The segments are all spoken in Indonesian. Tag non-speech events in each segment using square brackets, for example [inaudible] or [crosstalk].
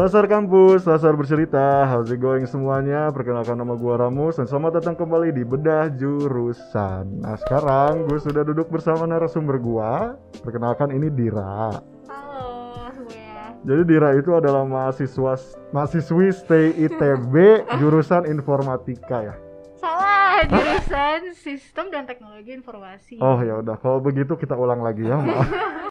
Sasar Kampus, Sasar Bercerita, how's it going semuanya? Perkenalkan nama gua Ramus dan selamat datang kembali di Bedah Jurusan. Nah sekarang gue sudah duduk bersama narasumber gua. Perkenalkan ini Dira. Halo. Jadi Dira itu adalah mahasiswa mahasiswi stay ITB [laughs] jurusan informatika ya. Salah jurusan Sistem dan Teknologi Informasi. Oh ya udah, kalau begitu kita ulang lagi ya, maaf. [laughs]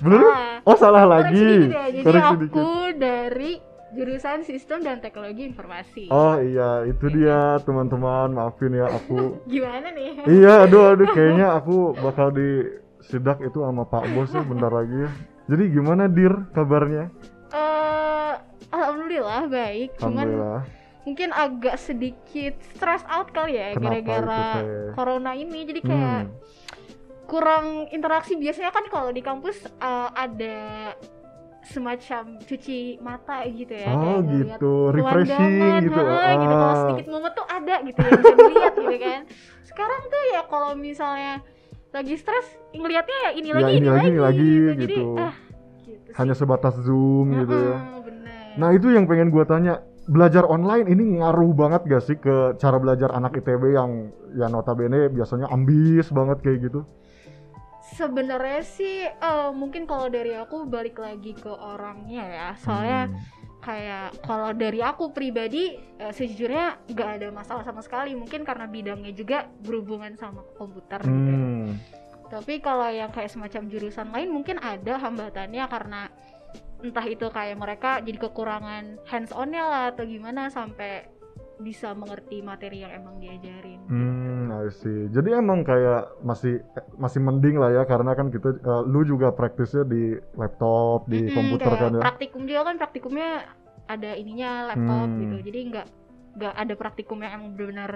Bener? Salah. Oh salah lagi. ya. Jadi Koreksi aku dikit. dari jurusan Sistem dan Teknologi Informasi. Oh iya, itu dia teman-teman. Maafin ya aku. [laughs] Gimana nih? iya, aduh aduh kayaknya aku bakal di sidak itu sama Pak Bos ya bentar lagi ya. Jadi gimana Dir kabarnya? Eh, alhamdulillah baik. Cuman Alhamdulillah. mungkin agak sedikit stress out kali ya gara-gara corona ini. Jadi kayak Hmm. Kurang interaksi biasanya kan kalau di kampus eh, ada semacam cuci mata gitu ya Oh gitu, refreshing pemandangan, gitu. heeh, gitu kalau Ah. sedikit momen tuh ada gitu yang bisa dilihat gitu kan sekarang tuh ya kalau misalnya lagi stres ngelihatnya ya ini Ya, lagi ini ini, lagi, lagi, ini lagi, jadi gitu. ah gitu sih. Hanya sebatas Zoom gitu ya. Bener. Nah itu yang pengen gua tanya Belajar online ini ngaruh banget gak sih ke cara belajar anak ITB yang ya notabene biasanya ambis banget kayak gitu? Sebenarnya sih eh, mungkin kalau dari aku balik lagi ke orangnya ya soalnya Hmm. kayak kalau dari aku pribadi eh, sejujurnya nggak ada masalah sama sekali mungkin karena bidangnya juga berhubungan sama komputer gitu ya. Hmm. tapi kalau yang kayak semacam jurusan lain mungkin ada hambatannya karena entah itu kayak mereka jadi kekurangan hands onnya lah atau gimana sampai bisa mengerti materi yang emang diajarin Hmm, I see. Jadi emang kayak masih masih mending lah ya karena kan kita eh, lu juga praktisnya di laptop, di Mm-mm, komputer kayak kan ya. praktikum juga kan praktikumnya ada ininya laptop Hmm. gitu jadi nggak nggak ada praktikum yang emang benar-benar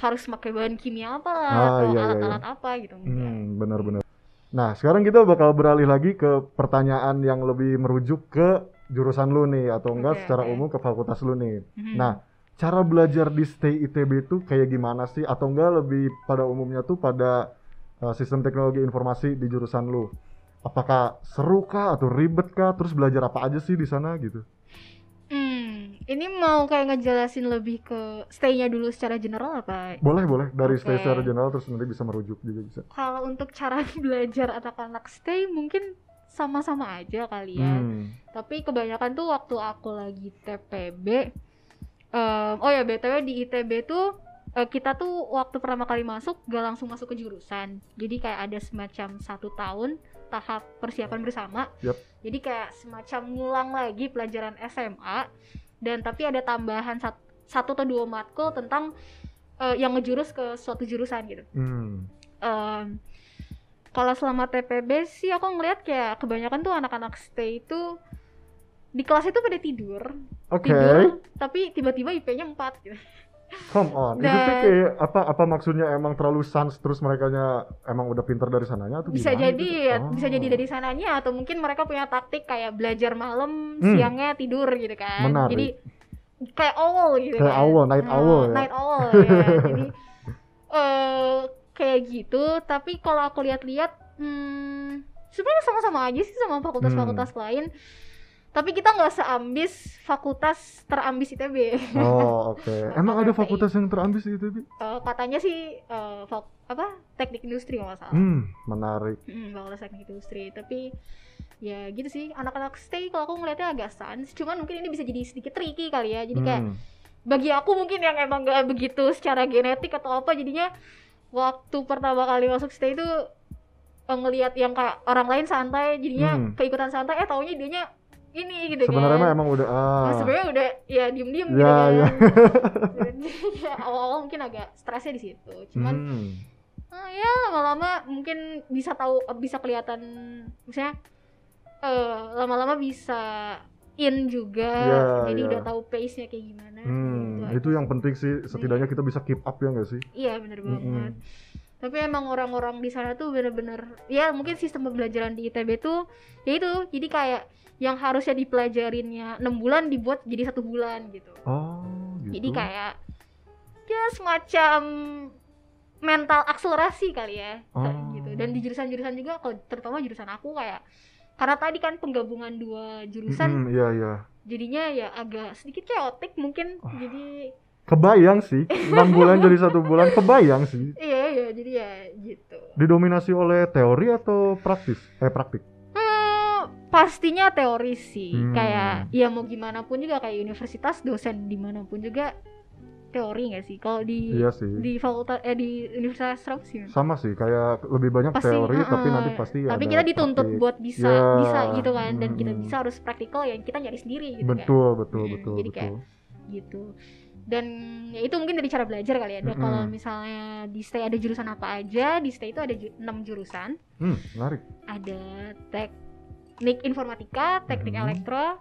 harus pakai bahan kimia apa lah Ah, atau iya, iya, alat-alat apa gitu. Hmm, benar-benar. Nah, sekarang kita bakal beralih lagi ke pertanyaan yang lebih merujuk ke jurusan lu nih atau enggak Oke, secara oke. umum ke fakultas lu nih. Mhm. Nah, cara belajar di Stay ITB itu kayak gimana sih atau enggak lebih pada umumnya tuh pada uh, sistem teknologi informasi di jurusan lu? Apakah seru kah atau ribet kah? Terus belajar apa aja sih di sana gitu? Hmm, ini mau kayak ngejelasin lebih ke stay-nya dulu secara general apa? Boleh, boleh. Dari Oke. Stay secara general terus nanti bisa merujuk juga bisa. Kalau untuk cara [laughs] belajar anak-anak stay mungkin sama-sama aja kali ya. Hmm. Tapi kebanyakan tuh waktu aku lagi TPB, em, oh ya btw di ITB tuh eh, kita tuh waktu pertama kali masuk gak langsung masuk ke jurusan. Jadi kayak ada semacam satu tahun tahap persiapan bersama. Yap. Jadi kayak semacam ngulang lagi pelajaran SMA dan tapi ada tambahan sat- satu atau dua matkul tentang eh, yang ngejurus ke suatu jurusan gitu. Hmm. Em, kalau selama TPB sih aku ngeliat kayak kebanyakan tuh anak-anak stay itu di kelas itu pada tidur, Oke. tidur, tapi tiba-tiba IP-nya 4 gitu. Come on. Itu tuh Dan- kayak apa apa maksudnya emang terlalu sans terus mereka emang udah pinter dari sananya atau Bisa jadi gitu? ya, Oh. bisa jadi dari sananya atau mungkin mereka punya taktik kayak belajar malam, Hmm. siangnya tidur gitu kan. Menarik. Jadi kayak owl gitu Kayak kan. owl, night Ah, owl ya. Night owl ya. [laughs] jadi eh kayak gitu, tapi kalau aku lihat-lihat hmm, sebenarnya sama-sama aja sih sama fakultas-fakultas Hmm. lain. Tapi kita nggak seambis fakultas terambis ITB. Oh, oke. [laughs] Emang ada Fakultas yang terambis di ITB? Eh, katanya sih eh, fak- apa teknik industri nggak masalah. Hmm, menarik. Hmm, fakultas teknik industri. Tapi ya gitu sih anak-anak stay kalau aku ngeliatnya agak sans. Cuman mungkin ini bisa jadi sedikit tricky kali ya. Jadi kayak Hmm. bagi aku mungkin yang emang gak begitu secara genetik atau apa jadinya waktu pertama kali masuk stay itu eh, ngelihat yang kayak orang lain santai jadinya Hmm. keikutan santai eh taunya dianya ini gitu Sebenarnya kan emang udah ah. Nah, sebenarnya udah ya diem-diem Ya, gitu kan ya. Ya, [laughs] awal-awal mungkin agak stresnya di situ cuman Hmm. ah, ya lama-lama mungkin bisa tahu bisa kelihatan misalnya eh lama-lama bisa in juga Ya, jadi ya. udah tahu pace nya kayak gimana Hmm, gitu itu yang penting sih setidaknya kita bisa keep up ya nggak sih? Iya bener Mm-mm. banget. Tapi emang orang-orang di sana tuh bener-bener ya mungkin sistem pembelajaran di ITB tuh ya itu jadi kayak yang harusnya dipelajarinnya enam bulan dibuat jadi satu bulan gitu. Oh, gitu. Jadi kayak ya semacam mental akselerasi kali ya Oh. gitu. Dan di jurusan-jurusan juga kalau terutama jurusan aku kayak karena tadi kan penggabungan dua jurusan Mm, iya iya. jadinya ya agak sedikit chaotic mungkin Oh. jadi Kebayang sih, enam bulan jadi satu bulan, kebayang sih. [laughs] iya iya jadi ya gitu Didominasi oleh teori atau praktis? Eh praktik. Hmm, pastinya teori sih Hmm. kayak ya mau gimana pun juga kayak universitas dosen di mana pun juga teori nggak sih kalau di Iya sih. di fakultas eh di universitas Serap sih Sama sih, kayak lebih banyak pasti teori tapi uh-uh. nanti pasti tapi ada kita dituntut praktik. buat bisa Ya, bisa gitu kan dan kita mm-mm. bisa harus praktikal yang kita nyari sendiri gitu kan Betul, betul, Mm, betul, jadi betul. kayak gitu dan ya itu mungkin dari cara belajar kali ya Dan Mm-mm. kalau misalnya di stay ada jurusan apa aja di stay itu ada ju- enam jurusan Hmm, menarik. ada teknik informatika teknik Mhm. elektro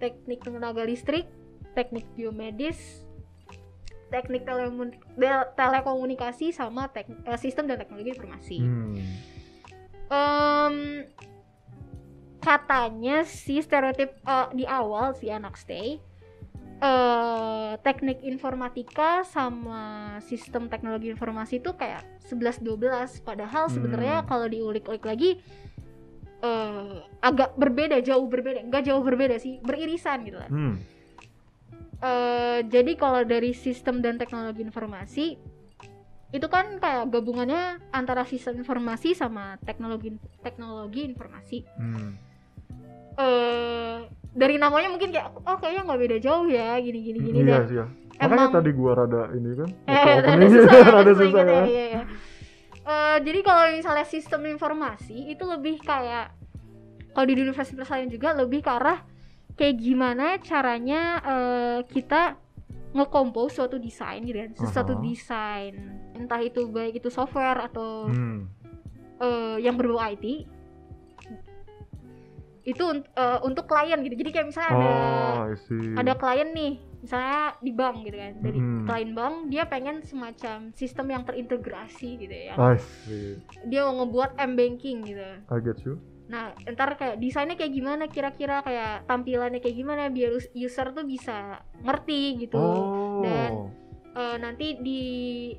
teknik tenaga listrik teknik biomedis teknik telemun- telekomunikasi sama tek- eh, sistem dan teknologi informasi Hmm. Em, katanya sih stereotip eh, di awal si anak stay eh teknik informatika sama sistem teknologi informasi itu kayak 11-12 padahal sebenarnya Hmm. kalau diulik-ulik lagi eh agak berbeda jauh berbeda enggak jauh berbeda sih beririsan gitu kan Hmm. Eh, jadi kalau dari sistem dan teknologi informasi itu kan kayak gabungannya antara sistem informasi sama teknologi teknologi informasi. Hmm. Eh dari namanya mungkin kayak oh kayaknya nggak beda jauh ya gini gini gini iya dan sih ya. Makanya emang- tadi gua rada ini kan. [laughs] eh, rada susah ya, [laughs] rada rada susah ya. iya, iya. Eh, jadi kalau misalnya sistem informasi itu lebih kayak kalau di universitas lain juga lebih ke arah kayak gimana caranya eh, kita ngekompos suatu desain gitu kan suatu Aha. desain entah itu baik itu software atau Hmm. eh, yang berbau IT itu eh, untuk klien gitu jadi kayak misalnya ada Oh, see. ada klien nih misalnya di bank gitu kan dari Mm. klien bank dia pengen semacam sistem yang terintegrasi gitu ya I see. dia mau ngebuat m banking gitu I get you. nah ntar kayak desainnya kayak gimana kira-kira kayak tampilannya kayak gimana biar us- user tuh bisa ngerti gitu Oh. Dan- Eh, nanti di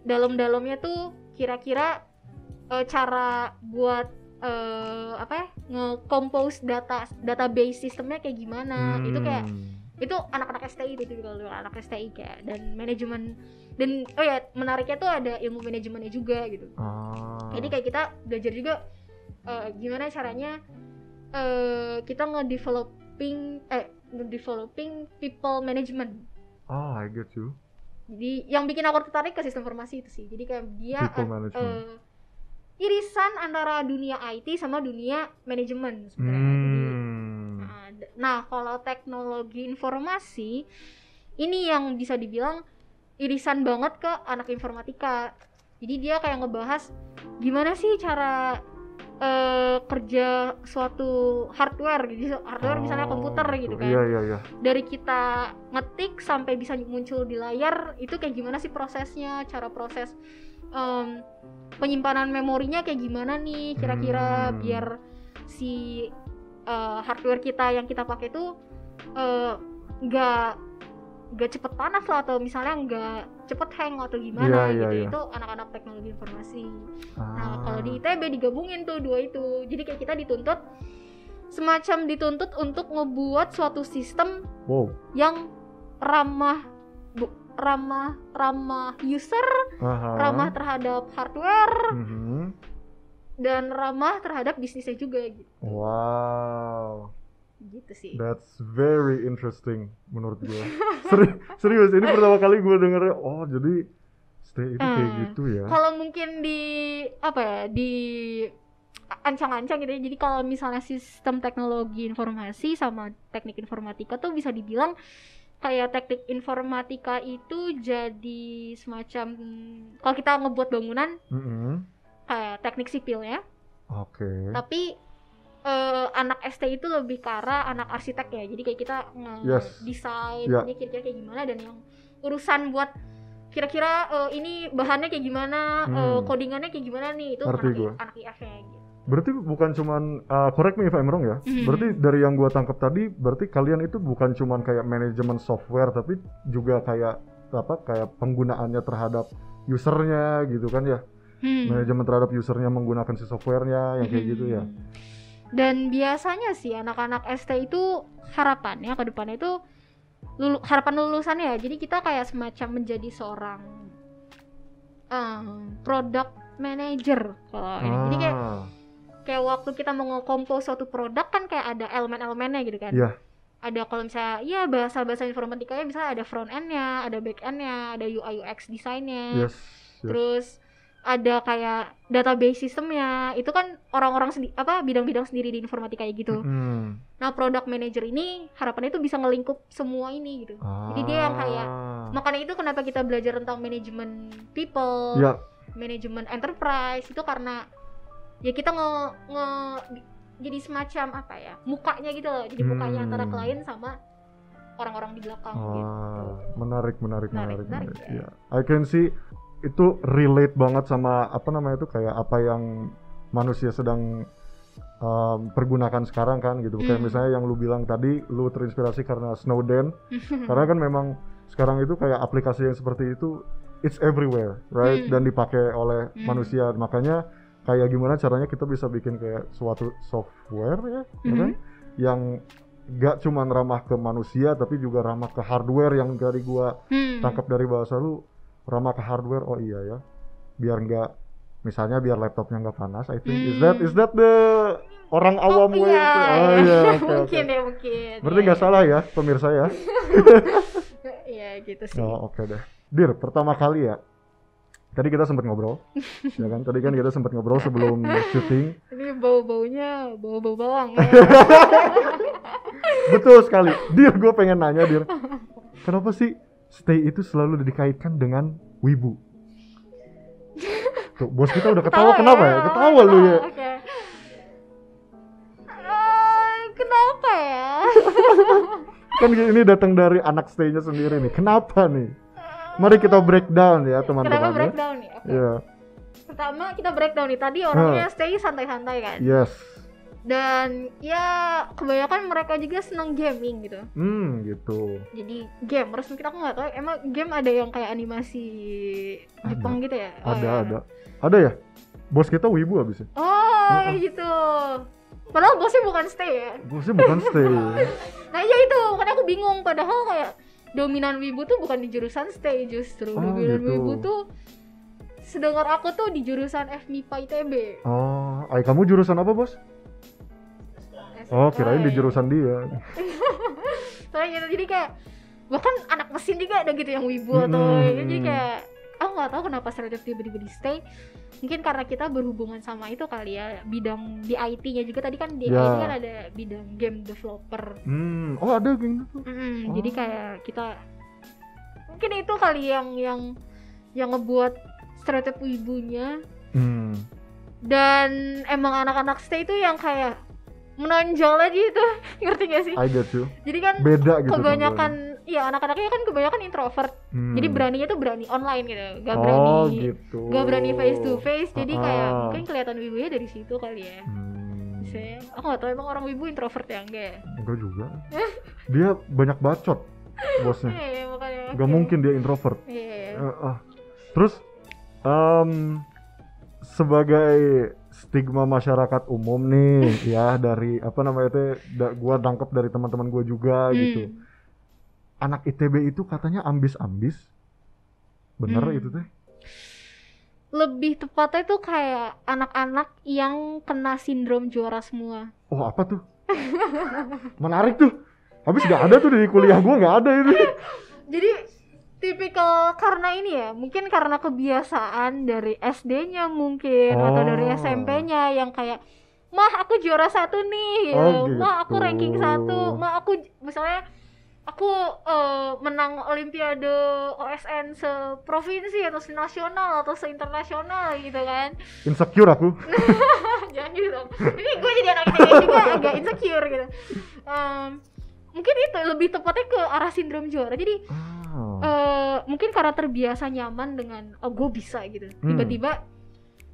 dalam-dalamnya tuh kira-kira eh, cara buat eh, apa ya nge-compose data database sistemnya kayak gimana itu kayak Hmm. itu anak-anak STI itu kalau anak STI kayak dan manajemen dan oh ya menariknya tuh ada ilmu manajemennya juga gitu Ah. jadi kayak kita belajar juga eh, gimana caranya eh, kita nge-developing eh nge-developing people management Ah, I get you. jadi yang bikin aku tertarik ke sistem informasi itu sih jadi kayak dia People management. eh, irisan antara dunia IT sama dunia manajemen sebenarnya Hmm. Nah, Nah, kalau teknologi informasi ini yang bisa dibilang irisan banget ke anak informatika. Jadi dia kayak ngebahas gimana sih cara eh, kerja suatu hardware gitu, hardware misalnya Oh, komputer gitu kan. Iya, iya, iya. Dari kita ngetik sampai bisa muncul di layar itu kayak gimana sih prosesnya, cara proses em, penyimpanan memorinya kayak gimana nih kira-kira Hmm. biar si eh, hardware kita yang kita pakai tuh eh, nggak nggak cepet panas lah atau misalnya nggak cepet hang atau gimana Iya, iya, gitu iya. itu anak-anak teknologi informasi Ah. nah kalau di ITB digabungin tuh dua itu jadi kayak kita dituntut semacam dituntut untuk ngebuat suatu sistem Wow. yang ramah bu, ramah ramah user Aha. ramah terhadap hardware Mhm. dan ramah terhadap bisnisnya juga gitu Wow. Gitu sih That's very interesting menurut gue. [laughs] Seri- serius, ini pertama kali gue dengernya. Oh, jadi stay itu kayak Hmm. gitu ya. kalau mungkin di apa ya di ancang-ancang gitu ya jadi kalau misalnya sistem teknologi informasi sama teknik informatika tuh bisa dibilang kayak teknik informatika itu jadi semacam kalau kita ngebuat bangunan Mhm. kayak teknik sipilnya Oke. tapi eh, anak ST itu lebih ke arah anak arsitek ya jadi kayak kita Yes. ngedesain Ya. ini kira-kira kayak gimana dan yang urusan buat kira-kira eh, ini bahannya kayak gimana Hmm. codingannya kayak gimana nih itu Ngerti anak, gua. anak IF nya gitu Berarti bukan cuman uh, correct me if I'm wrong ya. Mhm. Berarti dari yang gua tangkap tadi, berarti kalian itu bukan cuman kayak manajemen software tapi juga kayak apa kayak penggunaannya terhadap usernya gitu kan ya. Hmm. Manajemen terhadap usernya menggunakan si softwarenya yang kayak gitu ya. Dan biasanya sih anak-anak ST itu harapannya ke depannya itu lulu- harapan lulusannya ya. Jadi kita kayak semacam menjadi seorang em, product manager kalau ini. Jadi kayak Ah, kayak waktu kita mau nge-compose suatu produk kan kayak ada elemen-elemennya gitu kan. Iya. ada kalau misalnya ya bahasa-bahasa informatikanya misalnya ada front end-nya ada back end-nya ada UI UX desainnya yes, yes. terus ada kayak database sistemnya itu kan orang-orang sendi- apa bidang-bidang sendiri di informatika kayak gitu Hmm. nah product manager ini harapannya itu bisa ngelingkup semua ini gitu Jadi dia yang kayak- Ah. makanya itu kenapa kita belajar tentang manajemen people ya manajemen enterprise itu karena ya kita nge, nge- jadi semacam apa ya mukanya gitu loh jadi mukanya Hmm. antara klien sama orang-orang di belakang gitu Ah, menarik, menarik, Menarik, menarik, menarik, menarik. ya. Ya. I can see itu relate banget sama apa namanya itu kayak apa yang manusia sedang um, pergunakan sekarang kan gitu. Kayak Hmm. misalnya yang lu bilang tadi, lu terinspirasi karena Snowden. [laughs] karena kan memang sekarang itu kayak aplikasi yang seperti itu it's everywhere, right? Hmm. Dan dipakai oleh Hmm. manusia. Makanya kayak gimana caranya kita bisa bikin kayak suatu software ya, ya kan? Mhm. Yang gak cuman ramah ke manusia tapi juga ramah ke hardware yang dari gua Hmm. tangkap dari bahasa lu ramah ke hardware oh iya ya. Biar nggak misalnya biar laptopnya nggak panas I think is Hmm. that is that the orang awam oh, way iya, itu? oh iya. [laughs] oke. mungkin ya mungkin. Berarti nggak salah ya pemirsa ya. [laughs] Iya gitu sih. Oh oke deh. Dir pertama kali ya. Tadi kita sempat ngobrol [laughs] ya kan? Tadi kan kita sempat ngobrol sebelum syuting. Ini bau baunya bau bau bawang ya. betul sekali. Dir gue pengen nanya dir. Kenapa sih stay itu selalu dikaitkan dengan wibu Tuh, bos kita udah ketawa, kenapa ya? Ketawa lu ya. Oke. Eh, kenapa ya? [laughs] kan ini datang dari anak stay-nya sendiri nih. Kenapa nih? Mari kita breakdown ya Kenapa teman-teman. ya. breakdown nih? Oke. Iya. Pertama kita breakdown nih. Tadi orangnya stay santai-santai kan. Yes. Dan ya kebanyakan mereka juga senang gaming gitu. Hmm, gitu. Jadi gamers mungkin aku nggak tahu. Emang game ada yang kayak animasi Jepang gitu ya? Oh, ada, ya. ada. Ada ya? Bos kita wibu abis ya? Oh gitu. Padahal bosnya bukan stay ya. Bosnya bukan stay. [laughs] Nah iya itu, makanya aku bingung. Padahal kayak dominan wibu tuh bukan di jurusan stay justru. Oh, dominan gitu. wibu tuh sedengar aku tuh di jurusan FMIPA ITB. Oh, ay kamu jurusan apa, Bos? Oh, kirain di jurusan dia. [laughs] Soalnya gitu, jadi kayak bahkan anak mesin juga ada gitu yang wibu atau Mm-mm. jadi kayak aku nggak tahu kenapa stereotip tiba-tiba di stay mungkin karena kita berhubungan sama itu kali ya bidang di IT-nya juga tadi kan di Ya. IT kan ada bidang game developer Hmm, oh ada kayak gitu. Mm, Oh. Jadi kayak kita mungkin itu kali yang yang yang ngebuat stereotip ibunya Hmm. dan emang anak-anak stay itu yang kayak menonjol aja itu [laughs] ngerti gak sih? I get you. Jadi kan Beda gitu. kebanyakan ya anak-anaknya kan kebanyakan introvert. Hmm. Jadi beraninya tuh berani online gitu, gak Oh, berani gitu. gak berani face to face. Jadi kayak Ah. mungkin kelihatan wibunya dari situ kali ya. Hmm. Saya, aku gak tahu emang orang wibu introvert ya enggak ya? Enggak juga. [laughs] Dia banyak bacot bosnya. Iya, makanya. Gak oke. mungkin dia introvert. Iya. Eh, ah. Terus em, sebagai stigma masyarakat umum nih [laughs] ya dari apa namanya teh da, gua tangkap dari teman-teman gua juga Hmm. gitu. Anak ITB itu katanya ambis-ambis. Bener Hmm. itu teh? lebih tepatnya tuh kayak anak-anak yang kena sindrom juara semua. Oh, apa tuh? Menarik tuh. Habis gak ada tuh di kuliah gua nggak ada itu. [laughs] Jadi tipikal karena ini ya, mungkin karena kebiasaan dari SD-nya mungkin atau dari Oh. SMP-nya yang kayak mah aku juara satu nih, Oh, gitu. mah aku gitu. ranking satu, mah aku misalnya aku eh, menang Olimpiade OSN seprovinsi atau senasional atau seinternasional gitu kan. Insecure aku. [laughs] jangan gitu dong. ini gue jadi anak ITB juga agak insecure gitu Em, mungkin itu lebih tepatnya ke arah sindrom juara jadi Ah. eh, mungkin karena terbiasa nyaman dengan oh gue bisa gitu Hmm. tiba-tiba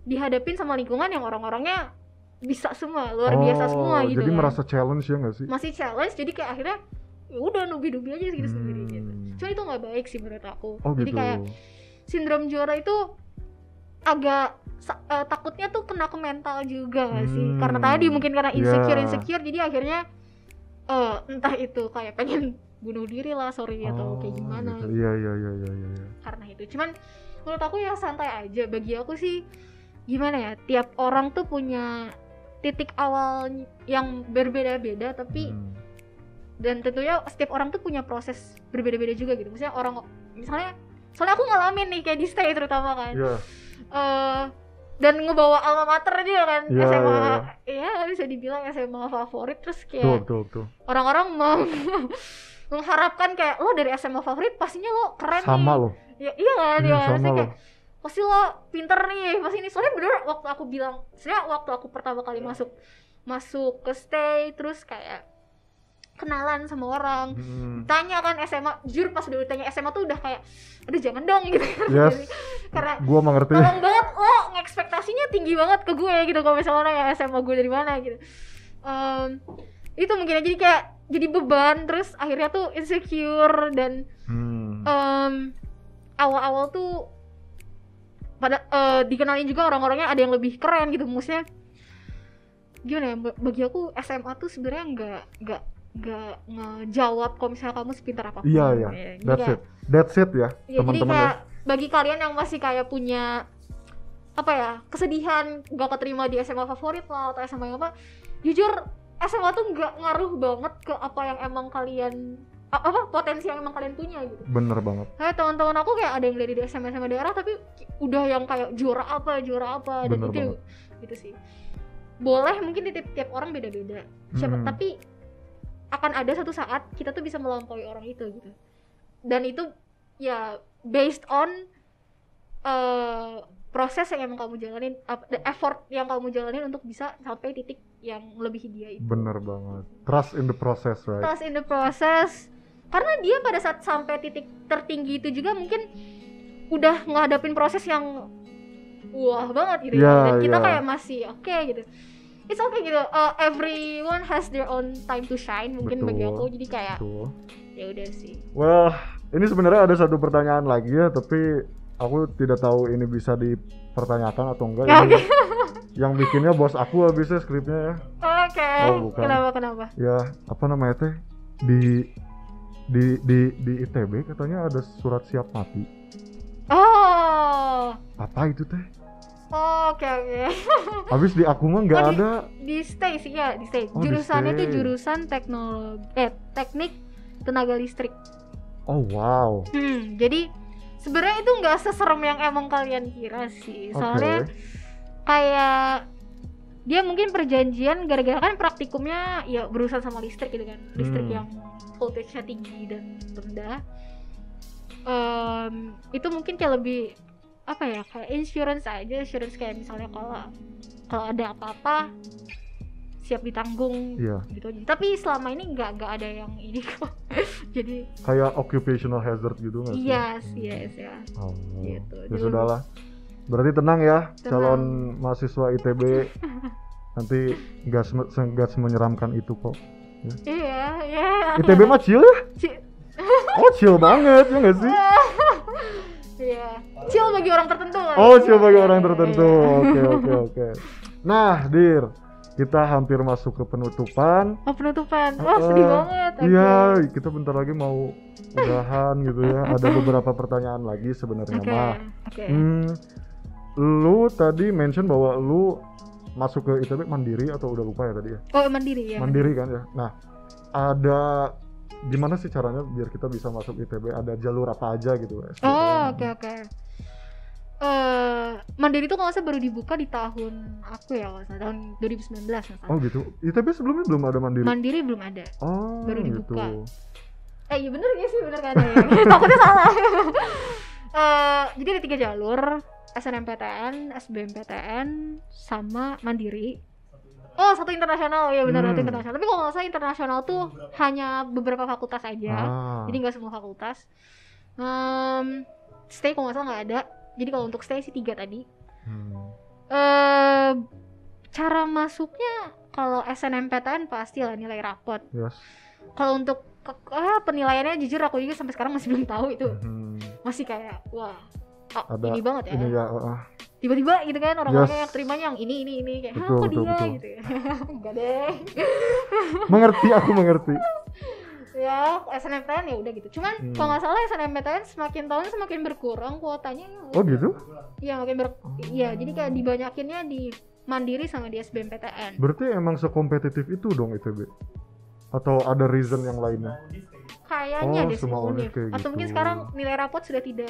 dihadapin sama lingkungan yang orang-orangnya bisa semua luar biasa semua Oh, gitu Jadi kan. merasa challenge ya nggak sih? masih challenge jadi kayak akhirnya ya udah nubi-nubi aja gitu sendiri gitu Hmm. cuma itu nggak baik sih menurut aku Oh jadi gitu. kayak sindrom juara itu agak eh, takutnya tuh kena ke mental juga nggak sih Hmm, karena tadi mungkin karena insecure ya. insecure jadi akhirnya eh entah itu kayak pengen bunuh diri lah sorry atau kayak Oh, gimana gitu. Iya iya iya iya iya. iya. karena itu cuman menurut aku ya santai aja bagi aku sih gimana ya tiap orang tuh punya titik awal yang berbeda-beda tapi Hmm. dan tentunya setiap orang tuh punya proses berbeda-beda juga gitu misalnya orang misalnya soalnya aku ngalamin nih kayak di stay terutama kan Iya. eh dan ngebawa alma mater juga kan Iya, SMA iya, ya bisa dibilang SMA favorit terus kayak orang-orang meng- [laughs] mengharapkan kayak lo dari SMA favorit pastinya lo keren Sama nih loh. ya iya kan Iya, ya sama kayak pasti lo pinter nih pasti ini soalnya bener waktu aku bilang sebenarnya waktu aku pertama kali masuk masuk ke stay terus kayak kenalan sama orang Hmm. tanya kan SMA jujur pas udah ditanya SMA tuh udah kayak aduh jangan dong gitu [laughs] Yes. karena Gua mengerti. tolong banget lo ekspektasinya tinggi banget ke gue gitu kalau misalnya orang ya SMA gue dari mana gitu Em, itu mungkin aja jadi kayak jadi beban terus akhirnya tuh insecure dan Hmm. em, awal-awal tuh pada eh, dikenalin juga orang-orangnya ada yang lebih keren gitu maksudnya gimana ya ba- bagi aku SMA tuh sebenarnya nggak nggak nggak ngejawab kalau misalnya kamu sepintar apa pun Iya iya. Ya, That's kayak- it. That's it ya, Ya, jadi teman-teman ya. kayak bagi kalian yang masih kayak punya apa ya kesedihan gak keterima di SMA favorit lah atau SMA yang apa jujur SMA tuh nggak ngaruh banget ke apa yang emang kalian apa potensi yang emang kalian punya gitu Bener banget. kayak teman-teman aku kayak ada yang dari SMA SMA daerah tapi udah yang kayak juara apa juara apa dan Bener itu banget. gitu sih boleh mungkin di tiap, tiap orang beda-beda siapa Hmm. tapi akan ada satu saat kita tuh bisa melampaui orang itu gitu dan itu ya based on eh, proses yang emang kamu jalanin the effort yang kamu jalanin untuk bisa sampai titik yang melebihi dia itu Bener banget. Trust in the process, right? trust in the process karena dia pada saat sampai titik tertinggi itu juga mungkin udah ngadapin proses yang wah banget gitu Ya, ya dan kita ya. kayak masih oke gitu it's okay gitu Uh, everyone has their own time to shine mungkin bagi Betul. aku jadi kayak ya udah sih Well, ini sebenarnya ada satu pertanyaan lagi ya, tapi aku tidak tahu ini bisa dipertanyakan atau enggak. Ini Yang bikinnya bos aku habisnya skripnya ya. oke Oh, bukan. kenapa kenapa Ya, apa namanya teh? Di di di di ITB katanya ada surat siap mati. oh Apa itu teh? oke oke [laughs] Habis di aku mah nggak Oh, di- ada. di stay sih ya di stay Oh, di jurusannya tuh stay. jurusan teknologi eh teknik tenaga listrik Oh wow. Hmm, jadi sebenarnya itu nggak seserem yang emang kalian kira sih. Soalnya kayak dia mungkin perjanjian gara-gara kan praktikumnya ya berurusan sama listrik gitu kan. Listrik Hmm. yang voltage-nya tinggi dan rendah. Em, itu mungkin kayak lebih apa ya kayak insurance aja insurance kayak misalnya kalau kalau ada apa-apa siap ditanggung Iya, gitu aja. Tapi selama ini nggak nggak ada yang ini kok. [laughs] Jadi kayak occupational hazard gitu nggak sih? Yes, Hmm. yes ya. Oh, Gitu. Ya sudahlah. Berarti tenang ya, Tenang. calon mahasiswa ITB [laughs] nanti nggak se- nggak semenyeramkan itu kok. Iya, iya. ITB mah chill ya? Oh chill banget ya nggak sih? [laughs] Iya. Chill bagi orang tertentu kan. Oh chill bagi orang tertentu. Oke oke oke. Nah, Dir, kita hampir masuk ke penutupan. Oh, penutupan. Wah, sedih banget. Iya, kita bentar lagi mau udahan gitu ya. Ada [laughs] beberapa pertanyaan lagi sebenarnya Oke. mah. Oke. Hmm, lu tadi mention bahwa lu masuk ke ITB mandiri atau udah lupa ya tadi ya? Oh, mandiri ya. mandiri kan ya. Nah, ada gimana sih caranya biar kita bisa masuk ITB? Ada jalur apa aja gitu? SBM? Oh, oke oke. Eh, mandiri tuh kalau saya baru dibuka di tahun aku ya, kalau tahun 2019 nggak salah. Oh gitu. ITB sebelumnya belum ada mandiri. Mandiri belum ada. oh, baru gitu. dibuka. Eh, iya bener gak sih? Bener kan ya? [laughs] [laughs] Takutnya salah. Eh, jadi ada tiga jalur. SNMPTN, SBMPTN, sama Mandiri. Oh, satu internasional ya benar satu Hmm. internasional. Tapi kalau nggak salah internasional tuh hanya beberapa fakultas aja. Ah, Jadi nggak semua fakultas. Em, stay kalau nggak salah nggak ada. Jadi kalau untuk stay sih tiga tadi. hmm. Eh, cara masuknya kalau SNMPTN pasti lah nilai rapot. Yes. Kalau untuk ke- ah, penilaiannya jujur aku juga sampai sekarang masih belum tahu itu. Hmm. Masih kayak wah ah, Ada ini banget ya. Ini ya. uh, uh. tiba-tiba gitu kan orang-orang Yes. yang terimanya yang ini ini ini kayak Hah, Betul, kok betul, dia betul. gitu ya [laughs] enggak deh mengerti aku mengerti [laughs] ya SNMPTN ya udah gitu. Cuman Hmm. kalau nggak salah SNMPTN semakin tahun semakin berkurang kuotanya. Oh gitu? Iya makin ber iya jadi kayak dibanyakinnya di mandiri sama di SBMPTN berarti emang sekompetitif itu dong ITB atau ada reason yang lainnya? Kayaknya Oh, deh semua kayak atau gitu. mungkin sekarang nilai rapot sudah tidak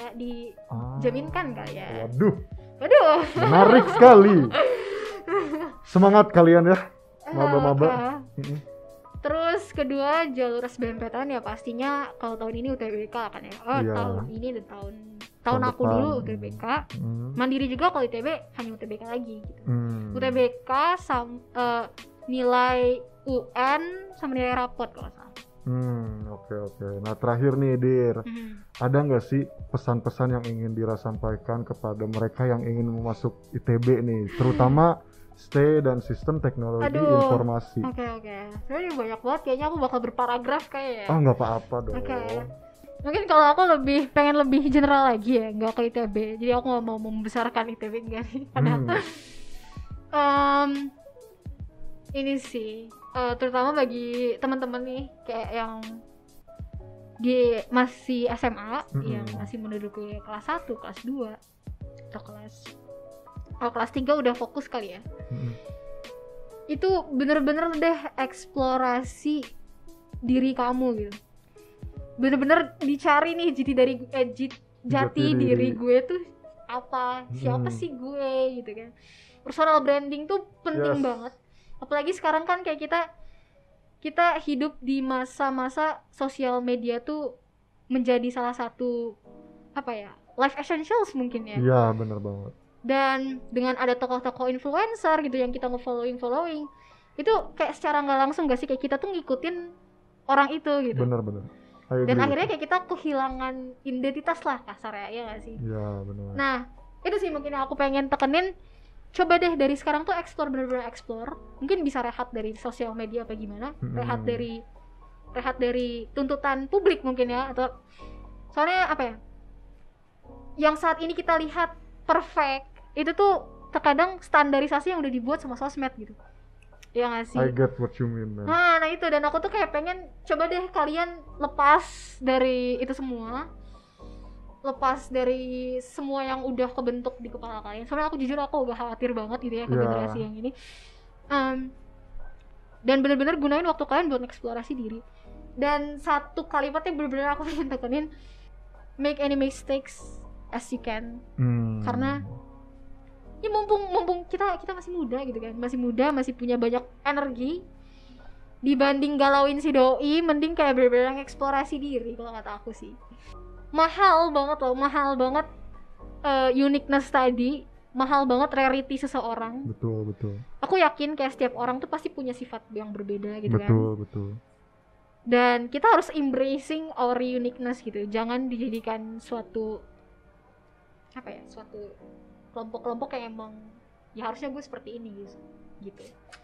Ah. dijaminkan kali ya. waduh. Waduh. Menarik sekali. [laughs] Semangat kalian ya. Eh, Maba-maba. Terus kedua jalur SBMPTN ya pastinya kalau tahun ini UTBK kan ya oh Iya. tahun ini dan tahun tahun aku depan. dulu UTBK Hmm. mandiri juga kalau ITB hanya UTBK lagi gitu Hmm. UTBK sam eh, nilai UN sama nilai rapot kalau salah Hmm, oke oke. Nah terakhir nih Dir, Mhm. ada nggak sih pesan-pesan yang ingin Dira sampaikan kepada mereka yang ingin masuk ITB nih, terutama stay dan sistem teknologi Aduh. informasi. Oke oke. Sebenarnya banyak banget kayaknya aku bakal berparagraf kayak ya. Ah nggak apa-apa dong. Oke. Mungkin kalau aku lebih pengen lebih general lagi ya, nggak ke ITB. Jadi aku nggak mau membesarkan ITB enggak sih. Padahal Hmm, em, ini sih eh, terutama bagi teman-teman nih kayak yang di masih SMA Mm-mm. yang masih menduduki kelas 1, kelas 2 atau kelas oh kelas 3 udah fokus kali ya. hmm. itu bener-bener deh eksplorasi diri kamu gitu bener-bener dicari nih jati dari eh, jati Jati diri diri. gue tuh apa siapa Hmm. sih gue gitu kan personal branding tuh penting Yes. banget apalagi sekarang kan kayak kita kita hidup di masa-masa sosial media tuh menjadi salah satu apa ya life essentials mungkin ya Iya bener banget. Dan dengan ada tokoh-tokoh influencer gitu yang kita nge-following following itu kayak secara nggak langsung gak sih? Kayak kita tuh ngikutin orang itu gitu. Bener-bener. I dan akhirnya kayak kita kehilangan identitas lah kasarnya ya gak sih? Iya bener. nah itu sih mungkin yang aku pengen tekenin. Coba deh dari sekarang tuh explore bener-bener explore. Mungkin bisa rehat dari sosial media apa gimana? Mm-mm. rehat dari rehat dari tuntutan publik mungkin ya atau soalnya apa ya? Yang saat ini kita lihat perfect itu tuh terkadang standarisasi yang udah dibuat sama sosmed gitu ya nggak sih I get what you mean man. Nah, nah itu dan aku tuh kayak pengen coba deh kalian lepas dari itu semua. Lepas dari semua yang udah kebentuk di kepala kalian. Soalnya aku jujur aku agak khawatir banget gitu ya ke Ya. generasi yang ini. Em, dan bener-bener gunain waktu kalian buat eksplorasi diri. Dan satu kalimatnya bener-bener aku [laughs] pengen tekenin make any mistakes as you can Hmm. karena ya mumpung mumpung kita kita masih muda gitu kan. Masih muda masih punya banyak energi. Dibanding galauin si doi mending kayak bener-bener eksplorasi diri kalau kata aku sih. Mahal banget loh mahal banget eh, uniqueness tadi. Mahal banget rarity seseorang. Betul betul. Aku yakin kayak setiap orang tuh pasti punya sifat yang berbeda gitu kan. Betul betul. dan kita harus embracing our uniqueness gitu. Jangan dijadikan suatu apa ya suatu kelompok-kelompok yang emang ya harusnya gue seperti ini gitu. Gitu.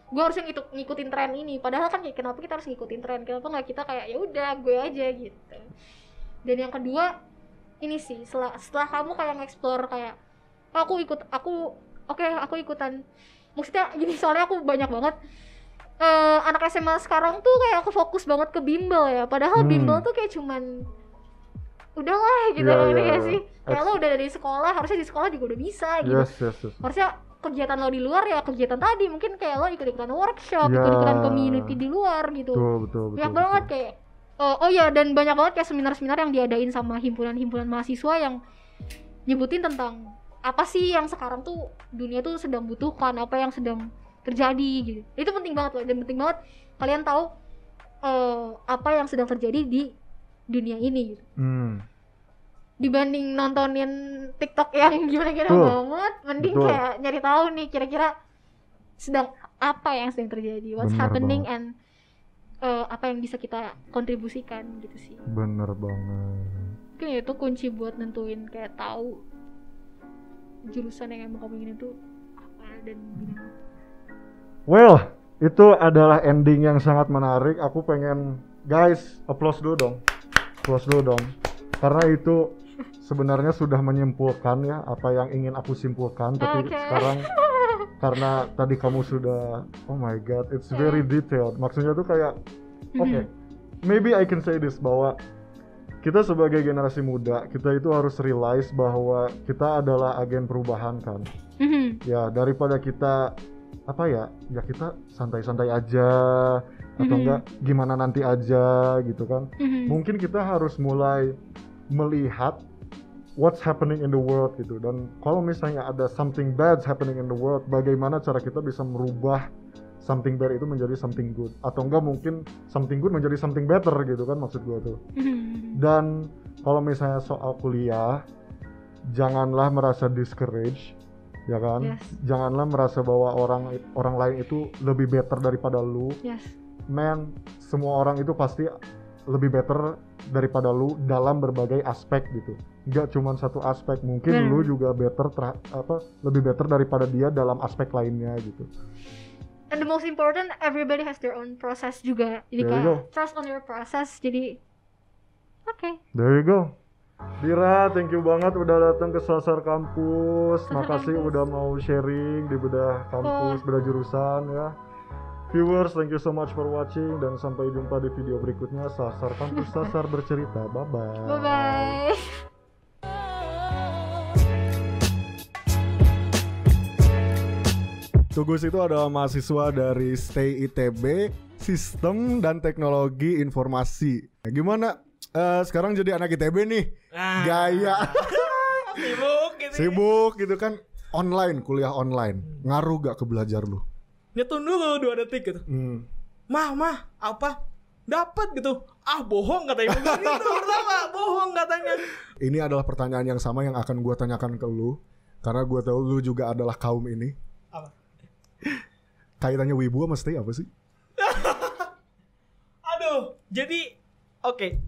Gue harusnya ngitu- ngikutin tren ini. Padahal kan kayak kenapa kita harus ngikutin tren? Kenapa nggak kita kayak ya udah gue aja gitu. Dan yang kedua ini sih setelah setelah kamu kayak nge-explore kayak "Oh, aku ikut aku oke aku ikutan. Maksudnya gini soalnya aku banyak banget. Eh, anak SMA sekarang tuh kayak aku fokus banget ke bimbel ya. Padahal Hmm. bimbel tuh kayak cuman udahlah gitu ngerti iya. gak sih kayak lo udah dari sekolah harusnya di sekolah juga udah bisa gitu Yes yes yes. harusnya kegiatan lo di luar ya kegiatan tadi mungkin kayak lo ikut-ikutan workshop Ya. ikut-ikutan community di luar gitu Betul betul betul. banyak betul. banget kayak oh, oh ya dan banyak banget kayak seminar-seminar yang diadain sama himpunan-himpunan mahasiswa yang nyebutin tentang apa sih yang sekarang tuh dunia tuh sedang butuhkan apa yang sedang terjadi gitu itu penting banget loh dan penting banget kalian tahu eh, apa yang sedang terjadi di dunia ini gitu. Hmm. Dibanding nontonin TikTok yang [laughs] gimana-gimana banget mending Betul. kayak nyari tahu nih kira-kira sedang apa yang sedang terjadi what's Benar happening banget. and eh, apa yang bisa kita kontribusikan gitu sih Bener banget. mungkin itu kunci buat nentuin kayak tahu jurusan yang emang kamu ingin itu apa dan gimana Well, itu adalah ending yang sangat menarik. Aku pengen guys, applause dulu dong. Applause dulu dong. Karena itu sebenarnya sudah menyimpulkan ya apa yang ingin aku simpulkan tapi Oke. sekarang [laughs] karena tadi kamu sudah oh my god it's very detailed maksudnya tuh kayak oke maybe I can say this bahwa kita sebagai generasi muda kita itu harus realize bahwa kita adalah agen perubahan kan Mhm. ya daripada kita apa ya ya kita santai-santai aja atau Mhm. enggak gimana nanti aja gitu kan Mhm. mungkin kita harus mulai melihat what's happening in the world gitu dan kalau misalnya ada something bad happening in the world bagaimana cara kita bisa merubah something bad itu menjadi something good atau enggak mungkin something good menjadi something better gitu kan maksud gua tuh Mhm. dan kalau misalnya soal kuliah janganlah merasa discouraged ya kan Yes. janganlah merasa bahwa orang orang lain itu lebih better daripada lu Yes. man semua orang itu pasti lebih better daripada lu dalam berbagai aspek gitu nggak cuma satu aspek mungkin Benar. lu juga better apa lebih better daripada dia dalam aspek lainnya gitu And the most important, everybody has their own process juga. Jadi There kayak trust on your process. Jadi, oke. there you go Dira, thank you banget udah datang ke Sasar Kampus. Sasar Makasih Kampus. udah mau sharing di bedah kampus, Oh. bedah jurusan ya. Viewers, thank you so much for watching dan sampai jumpa di video berikutnya. Sasar Kampus, Sasar bercerita. Bye-bye. Bye bye. Tugus itu adalah mahasiswa dari Stay ITB Sistem dan Teknologi Informasi. Nah, gimana? Eh, sekarang jadi anak ITB nih, Ah. gaya, Sibuk gitu. sibuk gitu kan, online, kuliah online, ngaruh gak ke belajar lu? Nyetun dulu dua detik gitu. Hmm. Mah, mah, apa? Dapat gitu. Ah, bohong katanya. Begitu [laughs] pertama, bohong katanya. Ini adalah pertanyaan yang sama yang akan gua tanyakan ke lu, karena gua tahu lu juga adalah kaum ini. Apa? Kaitannya wibu sama stay apa sih? [laughs] Aduh, jadi oke.